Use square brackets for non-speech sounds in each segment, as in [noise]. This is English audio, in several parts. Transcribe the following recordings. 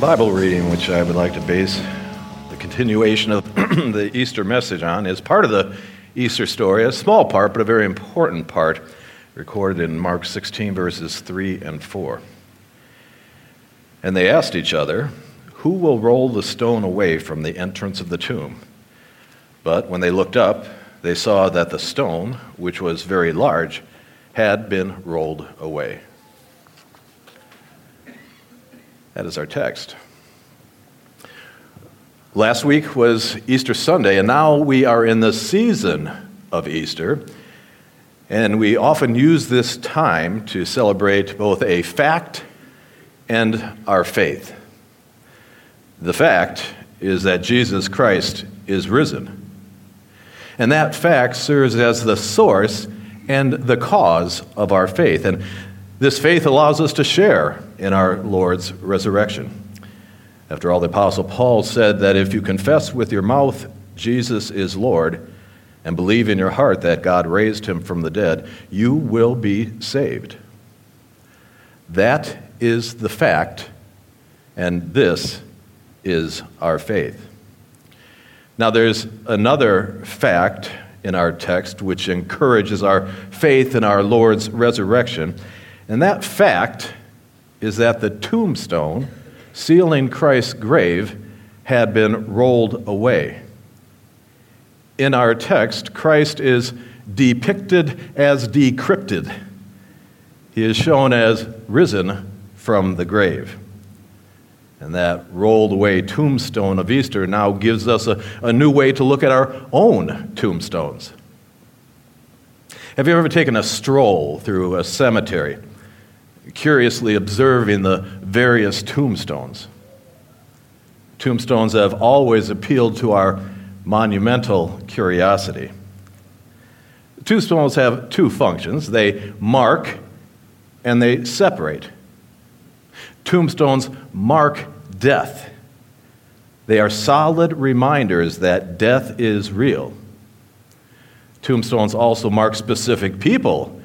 Bible reading, which I would like to base the continuation of [clears throat] the Easter message on, is part of the Easter story, a small part, but a very important part, recorded in Mark 16, verses 3 and 4. And they asked each other, Who will roll the stone away from the entrance of the tomb? But when they looked up, they saw that the stone, which was very large, had been rolled away. That is our text. Last week was Easter Sunday, and now we are in the season of Easter. And we often use this time to celebrate both a fact and our faith. The fact is that Jesus Christ is risen. And that fact serves as the source and the cause of our faith. And this faith allows us to share in our Lord's resurrection. After all, the Apostle Paul said that if you confess with your mouth Jesus is Lord and believe in your heart that God raised him from the dead, you will be saved. That is the fact, and this is our faith. Now, there's another fact in our text which encourages our faith in our Lord's resurrection, and that fact is that the tombstone sealing Christ's grave had been rolled away. In our text, Christ is depicted as decrypted. He is shown as risen from the grave. And that rolled away tombstone of Easter now gives us a, a new way to look at our own tombstones. Have you ever taken a stroll through a cemetery? Curiously observing the various tombstones. Tombstones have always appealed to our monumental curiosity. Tombstones have two functions they mark and they separate. Tombstones mark death. They are solid reminders that death is real. Tombstones also mark specific people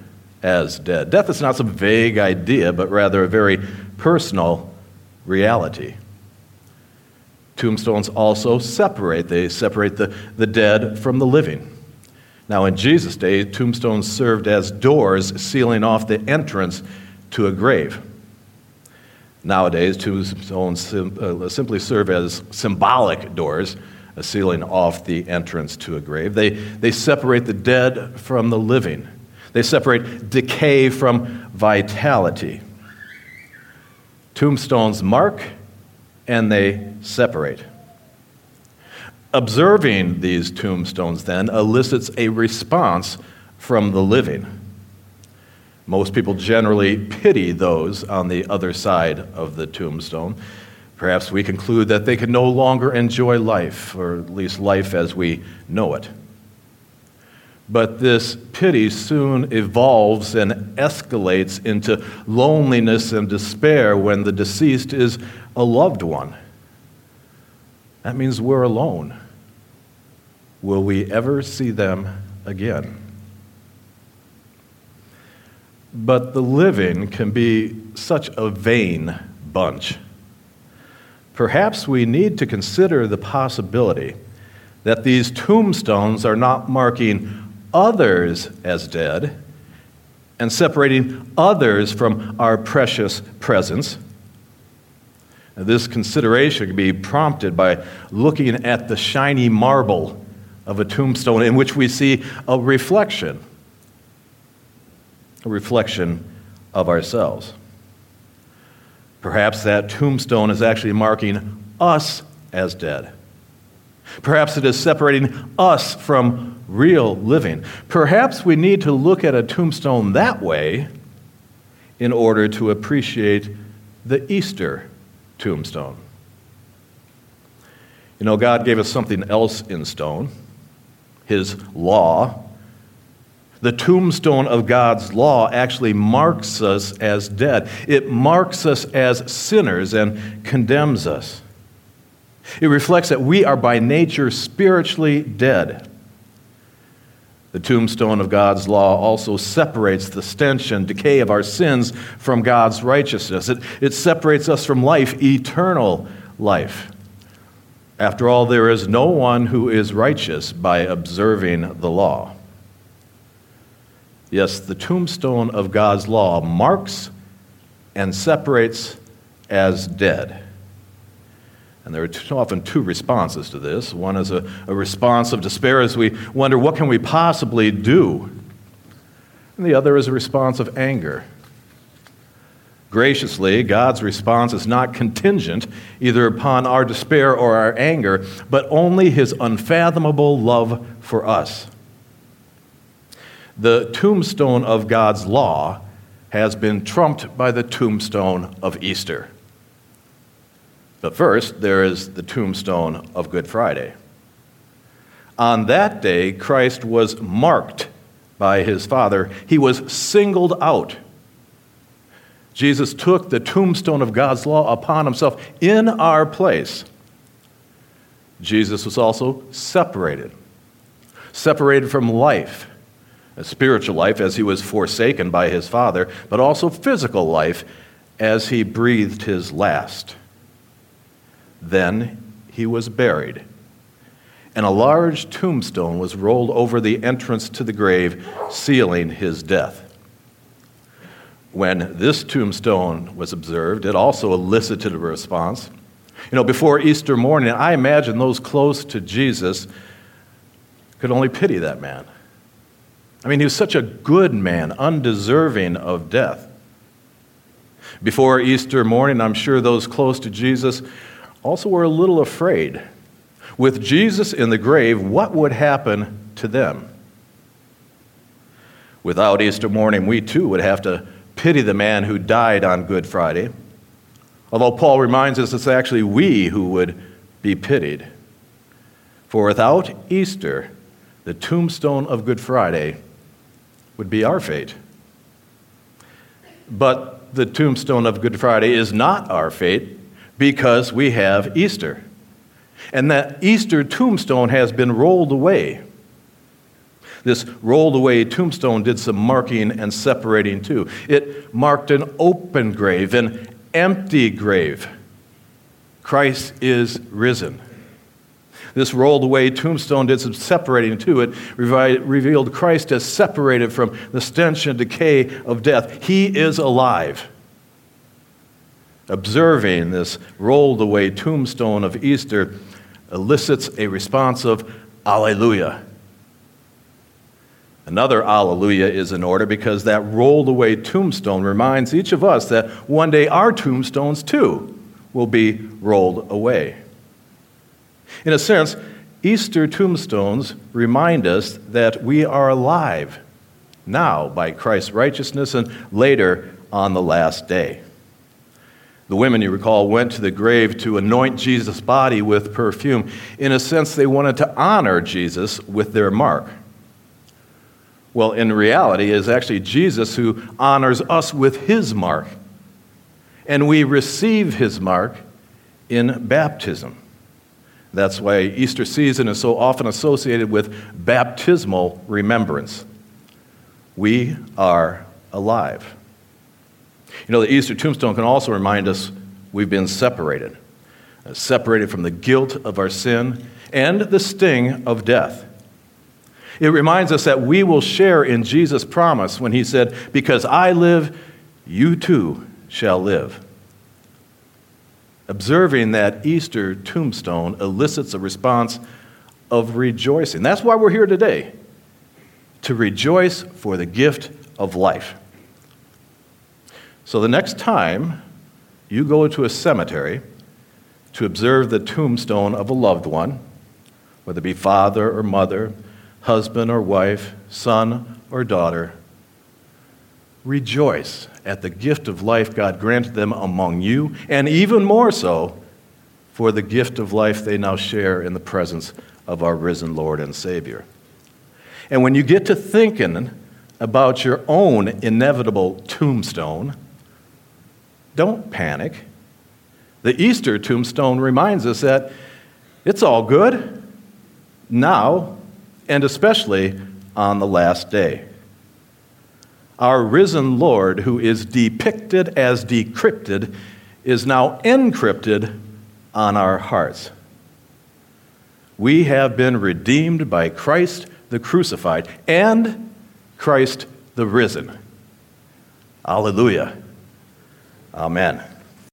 as dead. Death is not some vague idea, but rather a very personal reality. Tombstones also separate, they separate the, the dead from the living. Now, in Jesus' day, tombstones served as doors sealing off the entrance to a grave. Nowadays, tombstones uh, simply serve as symbolic doors, uh, sealing off the entrance to a grave. They, they separate the dead from the living. They separate decay from vitality. Tombstones mark and they separate. Observing these tombstones then elicits a response from the living. Most people generally pity those on the other side of the tombstone. Perhaps we conclude that they can no longer enjoy life, or at least life as we know it. But this pity soon evolves and escalates into loneliness and despair when the deceased is a loved one. That means we're alone. Will we ever see them again? But the living can be such a vain bunch. Perhaps we need to consider the possibility that these tombstones are not marking others as dead and separating others from our precious presence. Now, this consideration can be prompted by looking at the shiny marble of a tombstone in which we see a reflection, a reflection of ourselves. Perhaps that tombstone is actually marking us as dead. Perhaps it is separating us from real living. Perhaps we need to look at a tombstone that way in order to appreciate the Easter tombstone. You know, God gave us something else in stone His law. The tombstone of God's law actually marks us as dead, it marks us as sinners and condemns us. It reflects that we are by nature spiritually dead. The tombstone of God's law also separates the stench and decay of our sins from God's righteousness. It, it separates us from life, eternal life. After all, there is no one who is righteous by observing the law. Yes, the tombstone of God's law marks and separates as dead. And there are too often two responses to this. One is a, a response of despair as we wonder, what can we possibly do? And the other is a response of anger. Graciously, God's response is not contingent either upon our despair or our anger, but only his unfathomable love for us. The tombstone of God's law has been trumped by the tombstone of Easter. But first, there is the tombstone of Good Friday. On that day, Christ was marked by his Father, he was singled out. Jesus took the tombstone of God's law upon himself in our place. Jesus was also separated, separated from life, a spiritual life as he was forsaken by his Father, but also physical life as he breathed his last. Then he was buried, and a large tombstone was rolled over the entrance to the grave, sealing his death. When this tombstone was observed, it also elicited a response. You know, before Easter morning, I imagine those close to Jesus could only pity that man. I mean, he was such a good man, undeserving of death. Before Easter morning, I'm sure those close to Jesus also were a little afraid. With Jesus in the grave, what would happen to them? Without Easter morning, we too would have to pity the man who died on Good Friday. Although Paul reminds us it's actually we who would be pitied. For without Easter, the tombstone of Good Friday would be our fate. But the tombstone of Good Friday is not our fate because we have Easter. And that Easter tombstone has been rolled away. This rolled away tombstone did some marking and separating too. It marked an open grave, an empty grave. Christ is risen. This rolled away tombstone did some separating too. It revealed Christ as separated from the stench and decay of death. He is alive observing this rolled away tombstone of Easter elicits a response of Alleluia. Another Alleluia is in order because that rolled away tombstone reminds each of us that one day our tombstones too will be rolled away. In a sense, Easter tombstones remind us that we are alive now by Christ's righteousness and later on the last day. The women, you recall, went to the grave to anoint Jesus' body with perfume. In a sense, they wanted to honor Jesus with their mark. Well, in reality, it is actually Jesus who honors us with his mark. And we receive his mark in baptism. That's why Easter season is so often associated with baptismal remembrance. We are alive. You know, the Easter tombstone can also remind us we've been separated, uh, separated from the guilt of our sin and the sting of death. It reminds us that we will share in Jesus' promise when he said, Because I live, you too shall live. Observing that Easter tombstone elicits a response of rejoicing. That's why we're here today, to rejoice for the gift of life. So the next time you go to a cemetery to observe the tombstone of a loved one, whether it be father or mother, husband or wife, son or daughter, rejoice at the gift of life God granted them among you, and even more so for the gift of life they now share in the presence of our risen Lord and Savior. And when you get to thinking about your own inevitable tombstone, don't panic. The Easter tombstone reminds us that it's all good now and especially on the last day. Our risen Lord, who is depicted as decrypted, is now encrypted on our hearts. We have been redeemed by Christ the crucified and Christ the risen. Alleluia. Amen.